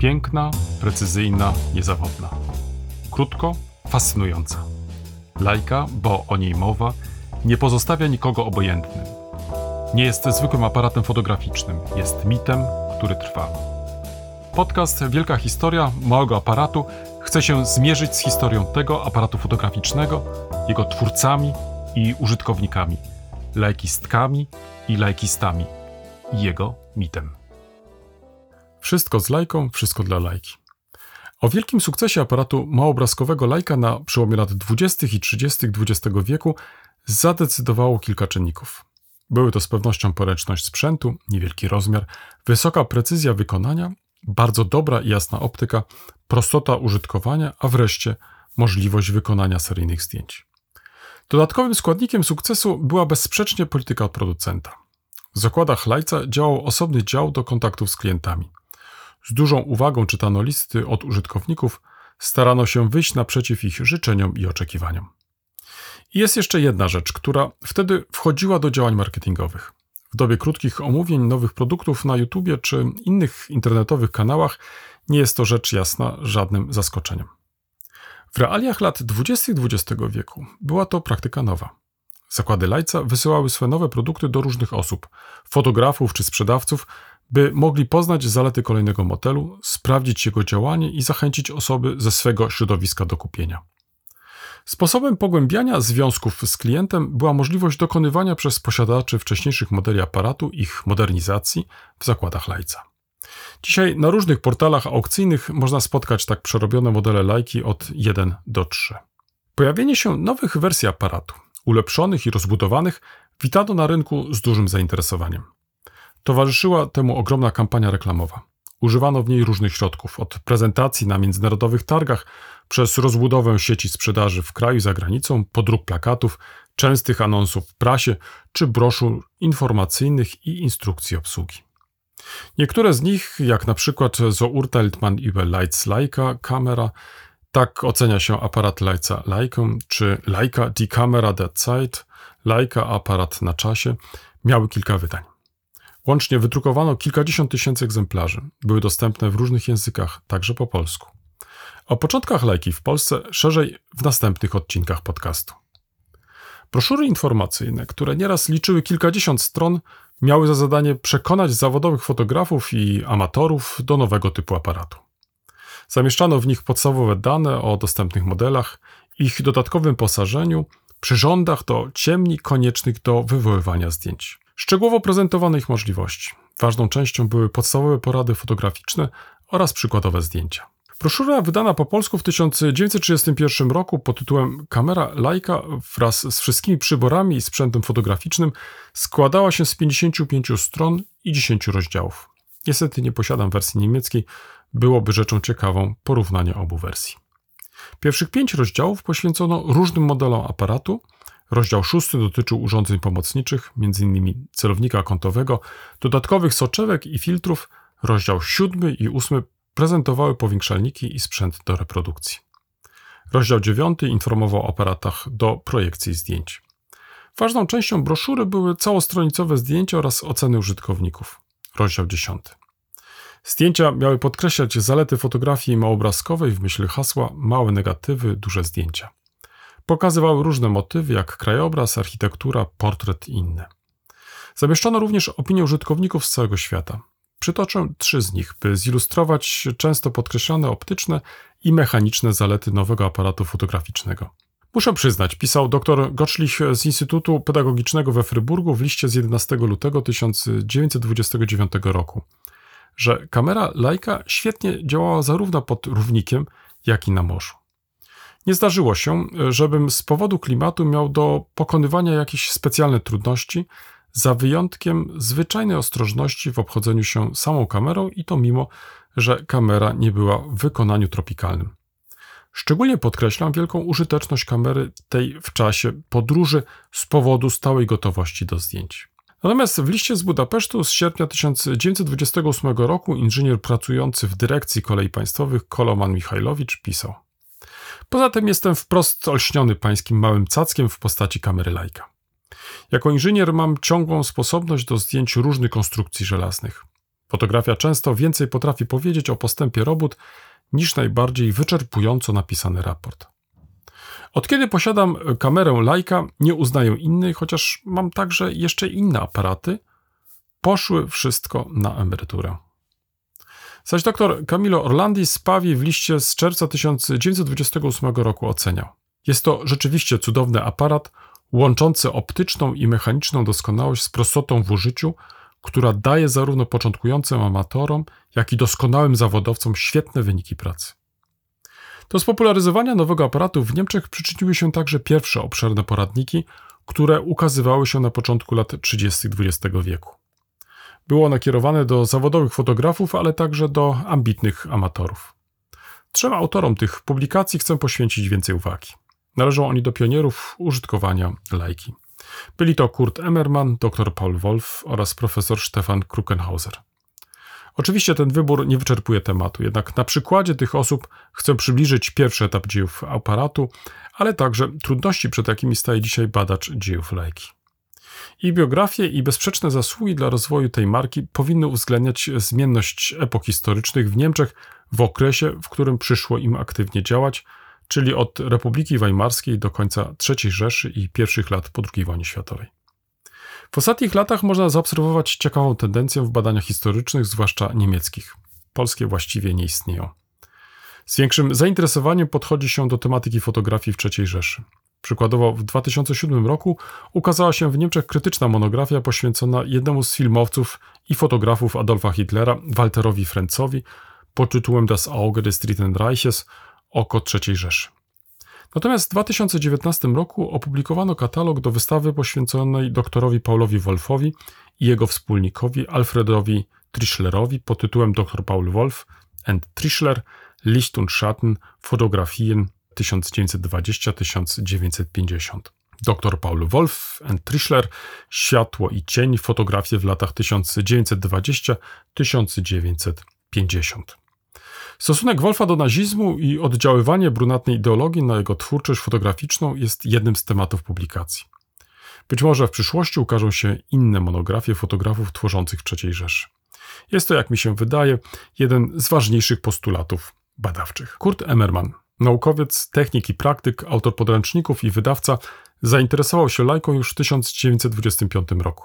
Piękna, precyzyjna, niezawodna. Krótko, fascynująca. Lajka, bo o niej mowa, nie pozostawia nikogo obojętnym. Nie jest zwykłym aparatem fotograficznym, jest mitem, który trwa. Podcast Wielka Historia Małego Aparatu chce się zmierzyć z historią tego aparatu fotograficznego, jego twórcami i użytkownikami, lajkistkami i lajkistami i jego mitem. Wszystko z lajką, wszystko dla lajki. O wielkim sukcesie aparatu małoobrazkowego lajka na przełomie lat 20. i 30. XX wieku zadecydowało kilka czynników. Były to z pewnością poręczność sprzętu, niewielki rozmiar, wysoka precyzja wykonania, bardzo dobra i jasna optyka, prostota użytkowania, a wreszcie możliwość wykonania seryjnych zdjęć. Dodatkowym składnikiem sukcesu była bezsprzecznie polityka producenta. W zakładach Lajca działał osobny dział do kontaktów z klientami. Z dużą uwagą czytano listy od użytkowników, starano się wyjść naprzeciw ich życzeniom i oczekiwaniom. I jest jeszcze jedna rzecz, która wtedy wchodziła do działań marketingowych. W dobie krótkich omówień nowych produktów na YouTube czy innych internetowych kanałach nie jest to rzecz jasna żadnym zaskoczeniem. W realiach lat 20. XX wieku była to praktyka nowa. Zakłady Lajca wysyłały swoje nowe produkty do różnych osób, fotografów czy sprzedawców, by mogli poznać zalety kolejnego modelu, sprawdzić jego działanie i zachęcić osoby ze swego środowiska do kupienia. Sposobem pogłębiania związków z klientem była możliwość dokonywania przez posiadaczy wcześniejszych modeli aparatu ich modernizacji w zakładach Lajca. Dzisiaj na różnych portalach aukcyjnych można spotkać tak przerobione modele lajki od 1 do 3. Pojawienie się nowych wersji aparatu, ulepszonych i rozbudowanych, witano na rynku z dużym zainteresowaniem. Towarzyszyła temu ogromna kampania reklamowa. Używano w niej różnych środków, od prezentacji na międzynarodowych targach, przez rozbudowę sieci sprzedaży w kraju i za granicą, podruk plakatów, częstych anonsów w prasie czy broszur informacyjnych i instrukcji obsługi. Niektóre z nich, jak na przykład Zourteilt man über Lights Leica kamera, tak ocenia się aparat Leica Leica, czy Leica die Kamera der Zeit, Leica aparat na czasie, miały kilka wydań. Łącznie wydrukowano kilkadziesiąt tysięcy egzemplarzy. Były dostępne w różnych językach, także po polsku. O początkach lajki w Polsce szerzej w następnych odcinkach podcastu. Broszury informacyjne, które nieraz liczyły kilkadziesiąt stron, miały za zadanie przekonać zawodowych fotografów i amatorów do nowego typu aparatu. Zamieszczano w nich podstawowe dane o dostępnych modelach, ich dodatkowym posażeniu, przyrządach do ciemni koniecznych do wywoływania zdjęć. Szczegółowo prezentowano ich możliwości. Ważną częścią były podstawowe porady fotograficzne oraz przykładowe zdjęcia. Broszura wydana po polsku w 1931 roku pod tytułem Kamera Leica wraz z wszystkimi przyborami i sprzętem fotograficznym składała się z 55 stron i 10 rozdziałów. Niestety nie posiadam wersji niemieckiej, byłoby rzeczą ciekawą porównanie obu wersji. Pierwszych pięć rozdziałów poświęcono różnym modelom aparatu. Rozdział szósty dotyczył urządzeń pomocniczych, m.in. celownika kątowego, dodatkowych soczewek i filtrów. Rozdział siódmy i ósmy prezentowały powiększalniki i sprzęt do reprodukcji. Rozdział 9 informował o aparatach do projekcji zdjęć. Ważną częścią broszury były całostronicowe zdjęcia oraz oceny użytkowników. Rozdział 10. Zdjęcia miały podkreślać zalety fotografii małobrazkowej w myśl hasła małe negatywy, duże zdjęcia. Pokazywały różne motywy, jak krajobraz, architektura, portret i inne. Zamieszczono również opinie użytkowników z całego świata. Przytoczę trzy z nich, by zilustrować często podkreślone optyczne i mechaniczne zalety nowego aparatu fotograficznego. Muszę przyznać, pisał dr Gottschlich z Instytutu Pedagogicznego we Fryburgu w liście z 11 lutego 1929 roku, że kamera Leica świetnie działała zarówno pod równikiem, jak i na morzu. Nie zdarzyło się, żebym z powodu klimatu miał do pokonywania jakieś specjalne trudności, za wyjątkiem zwyczajnej ostrożności w obchodzeniu się samą kamerą i to mimo, że kamera nie była w wykonaniu tropikalnym. Szczególnie podkreślam wielką użyteczność kamery tej w czasie podróży z powodu stałej gotowości do zdjęć. Natomiast w liście z Budapesztu z sierpnia 1928 roku inżynier pracujący w dyrekcji kolei państwowych Koloman Michajlowicz pisał: Poza tym jestem wprost olśniony pańskim małym cackiem w postaci kamery Leica. Jako inżynier mam ciągłą sposobność do zdjęć różnych konstrukcji żelaznych. Fotografia często więcej potrafi powiedzieć o postępie robót niż najbardziej wyczerpująco napisany raport. Od kiedy posiadam kamerę Leica, nie uznaję innej, chociaż mam także jeszcze inne aparaty, poszły wszystko na emeryturę. Zaś dr Camilo Orlandi Spawi w liście z czerwca 1928 roku oceniał. Jest to rzeczywiście cudowny aparat, łączący optyczną i mechaniczną doskonałość z prostotą w użyciu, która daje zarówno początkującym amatorom, jak i doskonałym zawodowcom świetne wyniki pracy. Do spopularyzowania nowego aparatu w Niemczech przyczyniły się także pierwsze obszerne poradniki, które ukazywały się na początku lat 30. XX wieku. Było nakierowane do zawodowych fotografów, ale także do ambitnych amatorów. Trzem autorom tych publikacji chcę poświęcić więcej uwagi. Należą oni do pionierów użytkowania lajki. Byli to Kurt Emmermann, dr Paul Wolf oraz profesor Stefan Krukenhauser. Oczywiście ten wybór nie wyczerpuje tematu, jednak na przykładzie tych osób chcę przybliżyć pierwszy etap dziejów aparatu, ale także trudności, przed jakimi staje dzisiaj badacz dziejów lajki. Ich biografie i bezsprzeczne zasługi dla rozwoju tej marki powinny uwzględniać zmienność epok historycznych w Niemczech w okresie, w którym przyszło im aktywnie działać, czyli od Republiki Weimarskiej do końca III Rzeszy i pierwszych lat po II wojnie światowej. W ostatnich latach można zaobserwować ciekawą tendencję w badaniach historycznych, zwłaszcza niemieckich. Polskie właściwie nie istnieją. Z większym zainteresowaniem podchodzi się do tematyki fotografii w III Rzeszy. Przykładowo w 2007 roku ukazała się w Niemczech krytyczna monografia poświęcona jednemu z filmowców i fotografów Adolfa Hitlera, Walterowi Frenzowi, pod tytułem Das Auge des Dritten Reiches Oko III Rzeszy. Natomiast w 2019 roku opublikowano katalog do wystawy poświęconej doktorowi Paulowi Wolfowi i jego wspólnikowi Alfredowi Trischlerowi pod tytułem Dr Paul Wolf and Trischler Licht und Schatten Fotografien 1920-1950. Dr Paul Wolf and Trischler Światło i cień fotografie w latach 1920-1950. Stosunek Wolfa do nazizmu i oddziaływanie brunatnej ideologii na jego twórczość fotograficzną jest jednym z tematów publikacji. Być może w przyszłości ukażą się inne monografie fotografów tworzących III Rzeszy. Jest to, jak mi się wydaje, jeden z ważniejszych postulatów badawczych. Kurt Emmermann, naukowiec, technik i praktyk, autor podręczników i wydawca, zainteresował się lajką już w 1925 roku.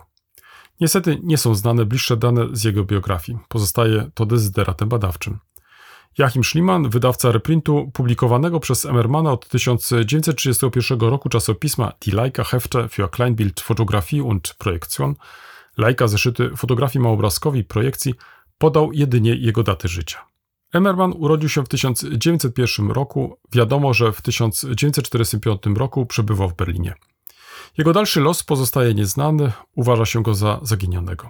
Niestety nie są znane bliższe dane z jego biografii. Pozostaje to dezyderatem badawczym. Joachim Schliemann, wydawca reprintu publikowanego przez Emmermana od 1931 roku czasopisma Die Leica Hefte für Kleinbild Fotografie und Projektion, Leica zeszyty fotografii małobrazkowej i projekcji, podał jedynie jego daty życia. Emmerman urodził się w 1901 roku. Wiadomo, że w 1945 roku przebywał w Berlinie. Jego dalszy los pozostaje nieznany, uważa się go za zaginionego.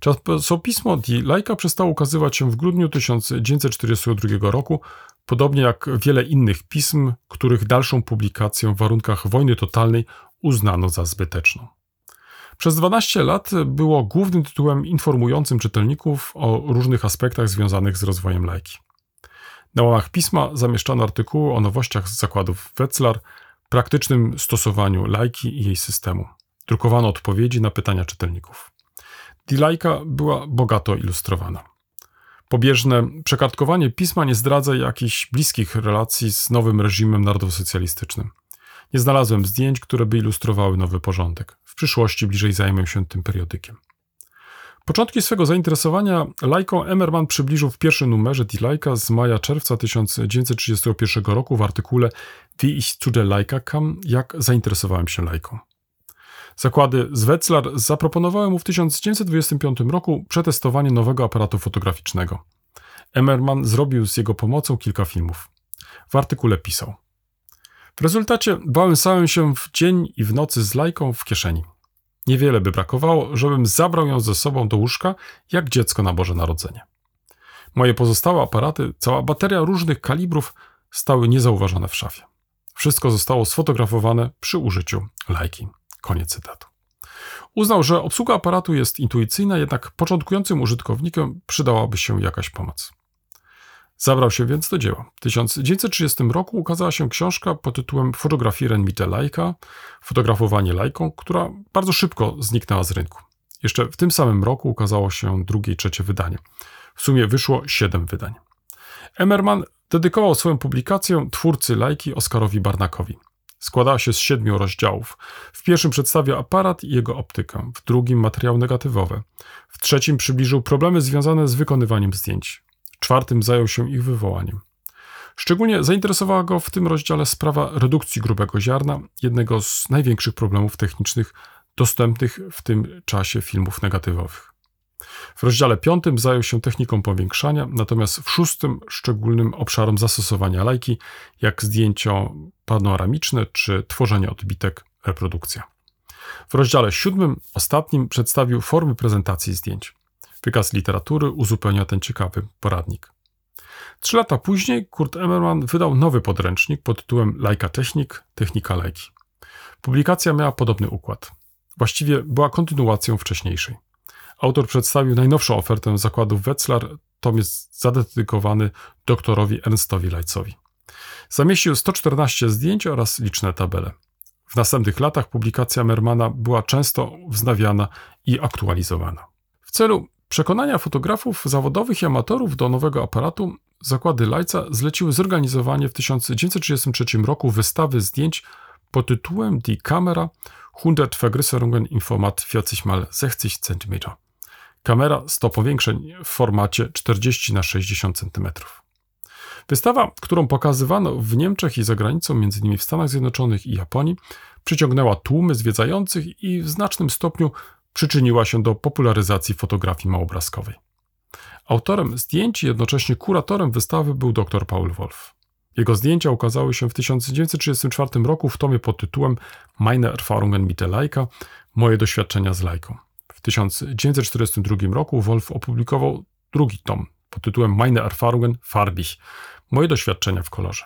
Czasopismo Die Laika przestało ukazywać się w grudniu 1942 roku, podobnie jak wiele innych pism, których dalszą publikację w warunkach wojny totalnej uznano za zbyteczną. Przez 12 lat było głównym tytułem informującym czytelników o różnych aspektach związanych z rozwojem lajki. Na łamach pisma zamieszczano artykuły o nowościach z zakładów Wetzlar, praktycznym stosowaniu lajki i jej systemu. Drukowano odpowiedzi na pytania czytelników. Dilajka była bogato ilustrowana. Pobieżne przekartkowanie pisma nie zdradza jakichś bliskich relacji z nowym reżimem narodowo-socjalistycznym. Nie znalazłem zdjęć, które by ilustrowały nowy porządek. Przyszłości bliżej zajmę się tym periodykiem. Początki swego zainteresowania lajką Emmerman przybliżył w pierwszym numerze Die Laika z maja-czerwca 1931 roku w artykule Wie ich zu der Leica kam, jak zainteresowałem się lajką. Zakłady z Wetzlar zaproponowały mu w 1925 roku przetestowanie nowego aparatu fotograficznego. Emmerman zrobił z jego pomocą kilka filmów. W artykule pisał: W rezultacie wałęsałem się w dzień i w nocy z lajką w kieszeni. Niewiele by brakowało, żebym zabrał ją ze sobą do łóżka, jak dziecko na Boże Narodzenie. Moje pozostałe aparaty, cała bateria różnych kalibrów stały niezauważone w szafie. Wszystko zostało sfotografowane przy użyciu lajki. Koniec cytatu. Uznał, że obsługa aparatu jest intuicyjna, jednak początkującym użytkownikom przydałaby się jakaś pomoc. Zabrał się więc do dzieła. W 1930 roku ukazała się książka pod tytułem Fotografieren mit Leica, fotografowanie lajką, która bardzo szybko zniknęła z rynku. Jeszcze w tym samym roku ukazało się drugie i trzecie wydanie. W sumie wyszło siedem wydań. Emmerman dedykował swoją publikację twórcy lajki Oskarowi Barnakowi. Składała się z siedmiu rozdziałów. W pierwszym przedstawia aparat i jego optykę, w drugim materiały negatywowe, w trzecim przybliżył problemy związane z wykonywaniem zdjęć, czwartym zajął się ich wywołaniem. Szczególnie zainteresowała go w tym rozdziale sprawa redukcji grubego ziarna, jednego z największych problemów technicznych dostępnych w tym czasie filmów negatywowych. W rozdziale piątym zajął się techniką powiększania, natomiast w szóstym szczególnym obszarom zastosowania lajki, jak zdjęcia panoramiczne czy tworzenie odbitek, reprodukcja. W rozdziale siódmym, ostatnim, przedstawił formy prezentacji zdjęć. Wykaz literatury uzupełnia ten ciekawy poradnik. Trzy lata później Kurt Emmerman wydał nowy podręcznik pod tytułem Lajka Technik, Technika Lajki. Publikacja miała podobny układ. Właściwie była kontynuacją wcześniejszej. Autor przedstawił najnowszą ofertę zakładów Wetzlar, tom jest zadedykowany doktorowi Ernstowi Lajcowi. Zamieścił 114 zdjęć oraz liczne tabele. W następnych latach publikacja Mermana była często wznawiana i aktualizowana. W celu przekonania fotografów zawodowych i amatorów do nowego aparatu, zakłady Lajca zleciły zorganizowanie w 1933 roku wystawy zdjęć pod tytułem Die Kamera 100 Vergrößerungen im Format 40 x 60 cm. Kamera 100 powiększeń w formacie 40 na 60 cm. Wystawa, którą pokazywano w Niemczech i za granicą, m.in. w Stanach Zjednoczonych i Japonii, przyciągnęła tłumy zwiedzających i w znacznym stopniu przyczyniła się do popularyzacji fotografii małobrazkowej. Autorem zdjęć i jednocześnie kuratorem wystawy był dr Paul Wolf. Jego zdjęcia ukazały się w 1934 roku w tomie pod tytułem Meine Erfahrungen mit der Leica – Moje doświadczenia z Lajką. W 1942 roku Wolf opublikował drugi tom pod tytułem Meine Erfahrungen farbig – Moje doświadczenia w kolorze.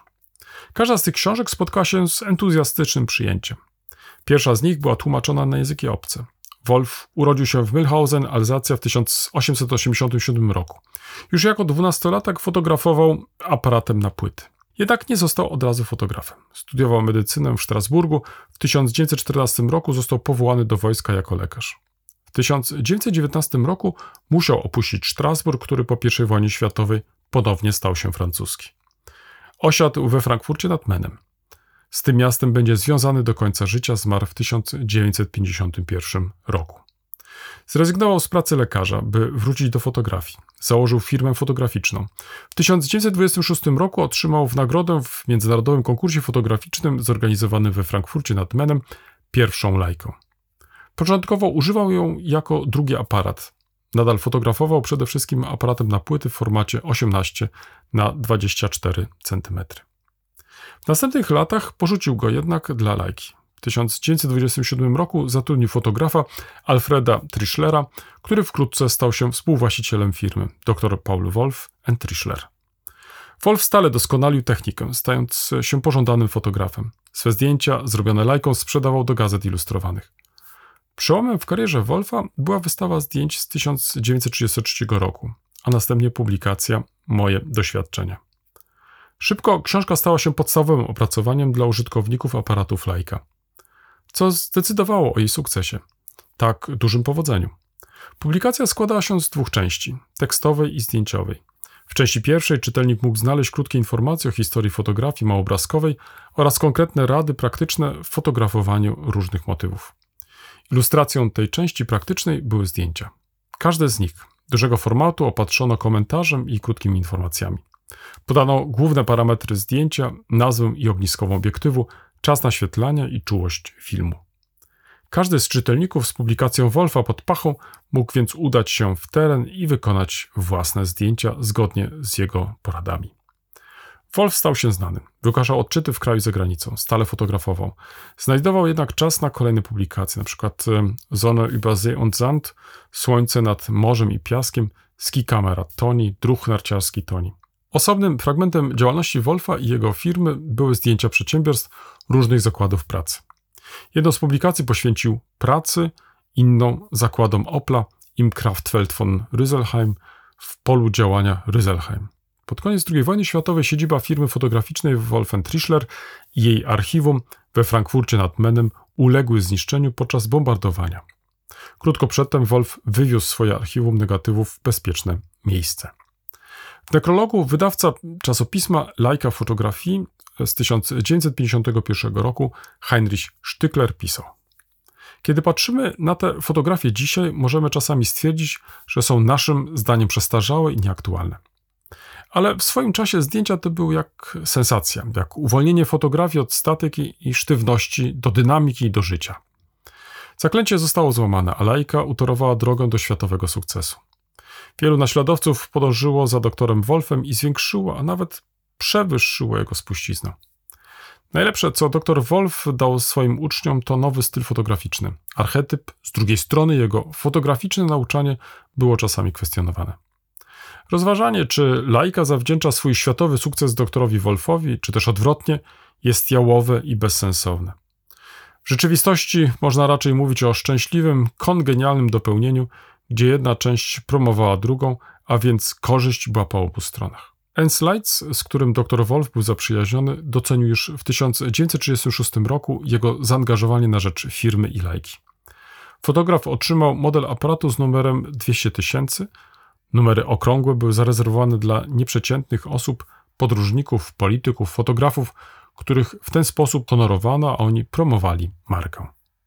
Każda z tych książek spotkała się z entuzjastycznym przyjęciem. Pierwsza z nich była tłumaczona na języki obce. Wolf urodził się w Milhausen, Alzacja w 1887 roku. Już jako dwunastolatek fotografował aparatem na płyty. Jednak nie został od razu fotografem. Studiował medycynę w Strasburgu. W 1914 roku został powołany do wojska jako lekarz. W 1919 roku musiał opuścić Strasburg, który po I wojnie światowej ponownie stał się francuski. Osiadł we Frankfurcie nad Menem. Z tym miastem będzie związany do końca życia, zmarł w 1951 roku. Zrezygnował z pracy lekarza, by wrócić do fotografii. Założył firmę fotograficzną. W 1926 roku otrzymał w nagrodę w międzynarodowym konkursie fotograficznym zorganizowanym we Frankfurcie nad Menem pierwszą lajkę. Początkowo używał ją jako drugi aparat. Nadal fotografował przede wszystkim aparatem na płyty w formacie 18 na 24 cm. W następnych latach porzucił go jednak dla lajki. W 1927 roku zatrudnił fotografa Alfreda Trischlera, który wkrótce stał się współwłaścicielem firmy dr Paul Wolf Trischler. Wolf stale doskonalił technikę, stając się pożądanym fotografem. Swe zdjęcia, zrobione lajką, sprzedawał do gazet ilustrowanych. Przełomem w karierze Wolfa była wystawa zdjęć z 1933 roku, a następnie publikacja Moje doświadczenia. Szybko książka stała się podstawowym opracowaniem dla użytkowników aparatów Leica, co zdecydowało o jej sukcesie, tak dużym powodzeniu. Publikacja składała się z dwóch części tekstowej i zdjęciowej. W części pierwszej czytelnik mógł znaleźć krótkie informacje o historii fotografii małobrazkowej oraz konkretne rady praktyczne w fotografowaniu różnych motywów. Ilustracją tej części praktycznej były zdjęcia. Każde z nich, dużego formatu, opatrzono komentarzem i krótkimi informacjami. Podano główne parametry zdjęcia, nazwę i ogniskową obiektywu, czas naświetlania i czułość filmu. Każdy z czytelników z publikacją Wolfa pod pachą mógł więc udać się w teren i wykonać własne zdjęcia zgodnie z jego poradami. Wolf stał się znany. Wykaszał odczyty w kraju i za granicą, stale fotografował. Znajdował jednak czas na kolejne publikacje, np. Sonne über See und Sand, Słońce nad morzem i piaskiem, ski kamera Toni, druh narciarski Toni. Osobnym fragmentem działalności Wolfa i jego firmy były zdjęcia przedsiębiorstw różnych zakładów pracy. Jedną z publikacji poświęcił pracy, inną zakładom Opla im Kraftfeld von Rüsselheim w polu działania Rüsselheim. Pod koniec II wojny światowej siedziba firmy fotograficznej Wolfen Trischler i jej archiwum we Frankfurcie nad Menem uległy zniszczeniu podczas bombardowania. Krótko przedtem Wolf wywiózł swoje archiwum negatywów w bezpieczne miejsce. W nekrologu wydawca czasopisma Lajka Fotografii z 1951 roku Heinrich Stückler pisał. Kiedy patrzymy na te fotografie dzisiaj, możemy czasami stwierdzić, że są naszym zdaniem przestarzałe i nieaktualne. Ale w swoim czasie zdjęcia te były jak sensacja, jak uwolnienie fotografii od statyki i sztywności do dynamiki i do życia. Zaklęcie zostało złamane, a lajka utorowała drogę do światowego sukcesu. Wielu naśladowców podążyło za doktorem Wolfem i zwiększyło, a nawet przewyższyło jego spuściznę. Najlepsze, co dr Wolf dał swoim uczniom, to nowy styl fotograficzny. Archetyp, z drugiej strony jego fotograficzne nauczanie było czasami kwestionowane. Rozważanie, czy laika zawdzięcza swój światowy sukces doktorowi Wolfowi, czy też odwrotnie, jest jałowe i bezsensowne. W rzeczywistości można raczej mówić o szczęśliwym, kongenialnym dopełnieniu, gdzie jedna część promowała drugą, a więc korzyść była po obu stronach. Leitz, z którym dr Wolf był zaprzyjaźniony, docenił już w 1936 roku jego zaangażowanie na rzecz firmy i lajki. Fotograf otrzymał model aparatu z numerem 200 tysięcy. Numery okrągłe były zarezerwowane dla nieprzeciętnych osób, podróżników, polityków, fotografów, których w ten sposób honorowano, a oni promowali markę.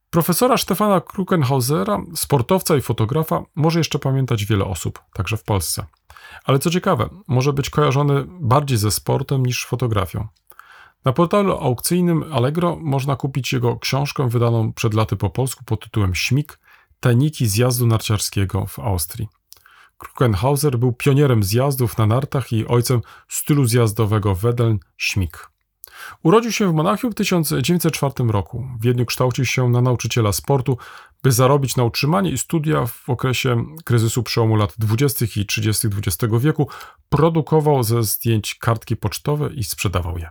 Profesora Stefana Krukenhausera, sportowca i fotografa, może jeszcze pamiętać wiele osób, także w Polsce. Ale co ciekawe, może być kojarzony bardziej ze sportem niż fotografią. Na portalu aukcyjnym Allegro można kupić jego książkę wydaną przed laty po polsku pod tytułem Śmig – Tajniki zjazdu narciarskiego w Austrii. Krukenhauser był pionierem zjazdów na nartach i ojcem stylu zjazdowego Wedeln Śmig. Urodził się w Monachium w 1904 roku. W Wiedniu kształcił się na nauczyciela sportu, by zarobić na utrzymanie i studia w okresie kryzysu przełomu lat 20. i 30. XX wieku. Produkował ze zdjęć kartki pocztowe i sprzedawał je.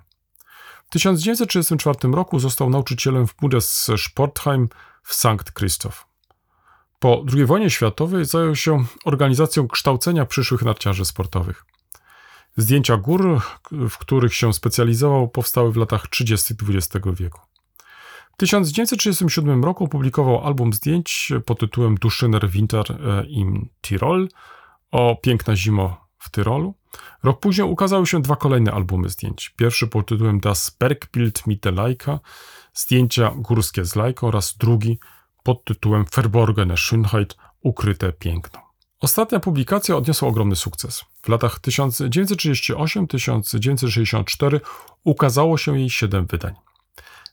W 1934 roku został nauczycielem w Budes Sportheim w St. Christoph. Po II wojnie światowej zajął się organizacją kształcenia przyszłych narciarzy sportowych. Zdjęcia gór, w których się specjalizował, powstały w latach 30. XX wieku. W 1937 roku opublikował album zdjęć pod tytułem Duschner Winter e, im Tirol o Piękna zimo w Tyrolu. Rok później ukazały się dwa kolejne albumy zdjęć. Pierwszy pod tytułem Das Bergbild mit der Leica, zdjęcia górskie z Lajką oraz drugi pod tytułem Verborgene Schönheit, ukryte piękno. Ostatnia publikacja odniosła ogromny sukces. W latach 1938-1964 ukazało się jej siedem wydań.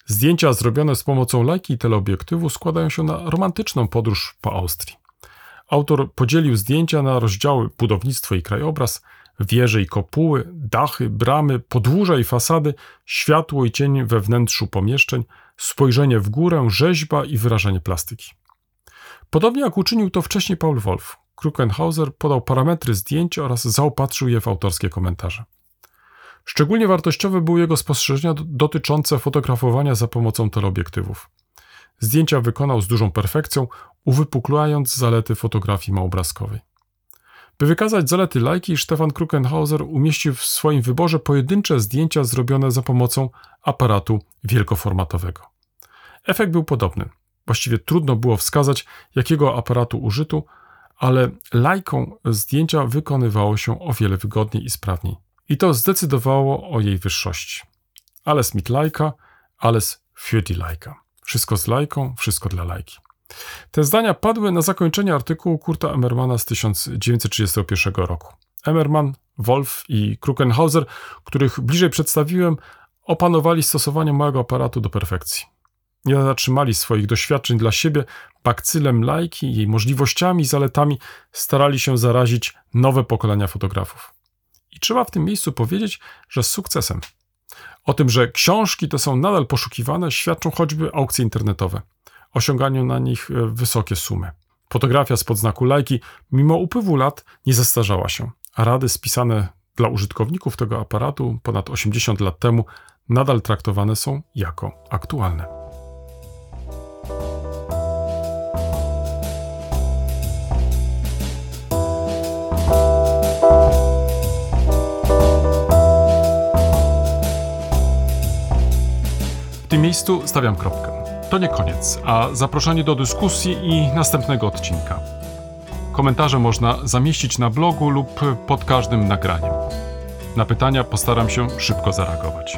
Zdjęcia zrobione z pomocą lajki i teleobiektywu składają się na romantyczną podróż po Austrii. Autor podzielił zdjęcia na rozdziały budownictwo i krajobraz, wieże i kopuły, dachy, bramy, podłuża i fasady, światło i cień we wnętrzu pomieszczeń, spojrzenie w górę, rzeźba i wyrażenie plastyki. Podobnie jak uczynił to wcześniej Paul Wolf, Krukenhauser podał parametry zdjęć oraz zaopatrzył je w autorskie komentarze. Szczególnie wartościowe były jego spostrzeżenia dotyczące fotografowania za pomocą teleobiektywów. Zdjęcia wykonał z dużą perfekcją, uwypuklając zalety fotografii małobrazkowej. By wykazać zalety lajki, Stefan Krukenhauser umieścił w swoim wyborze pojedyncze zdjęcia zrobione za pomocą aparatu wielkoformatowego. Efekt był podobny. Właściwie trudno było wskazać, jakiego aparatu użyto, ale lajką zdjęcia wykonywało się o wiele wygodniej i sprawniej. I to zdecydowało o jej wyższości. Alles mit lajka, alles für die lajka. Wszystko z lajką, wszystko dla lajki. Te zdania padły na zakończenie artykułu Kurta Emmermana z 1931 roku. Emmerman, Wolf i Krukenhauser, których bliżej przedstawiłem, opanowali stosowanie małego aparatu do perfekcji. Nie zatrzymali swoich doświadczeń dla siebie, bakcylem lajki, jej możliwościami, zaletami starali się zarazić nowe pokolenia fotografów. I trzeba w tym miejscu powiedzieć, że z sukcesem. O tym, że książki te są nadal poszukiwane, świadczą choćby aukcje internetowe. Osiąganiu na nich e, wysokie sumy. Fotografia spod znaku lajki, mimo upływu lat, nie zestarzała się, a rady spisane dla użytkowników tego aparatu ponad 80 lat temu nadal traktowane są jako aktualne. Tym miejscu stawiam kropkę. To nie koniec, a zaproszenie do dyskusji i następnego odcinka. Komentarze można zamieścić na blogu lub pod każdym nagraniem. Na pytania postaram się szybko zareagować.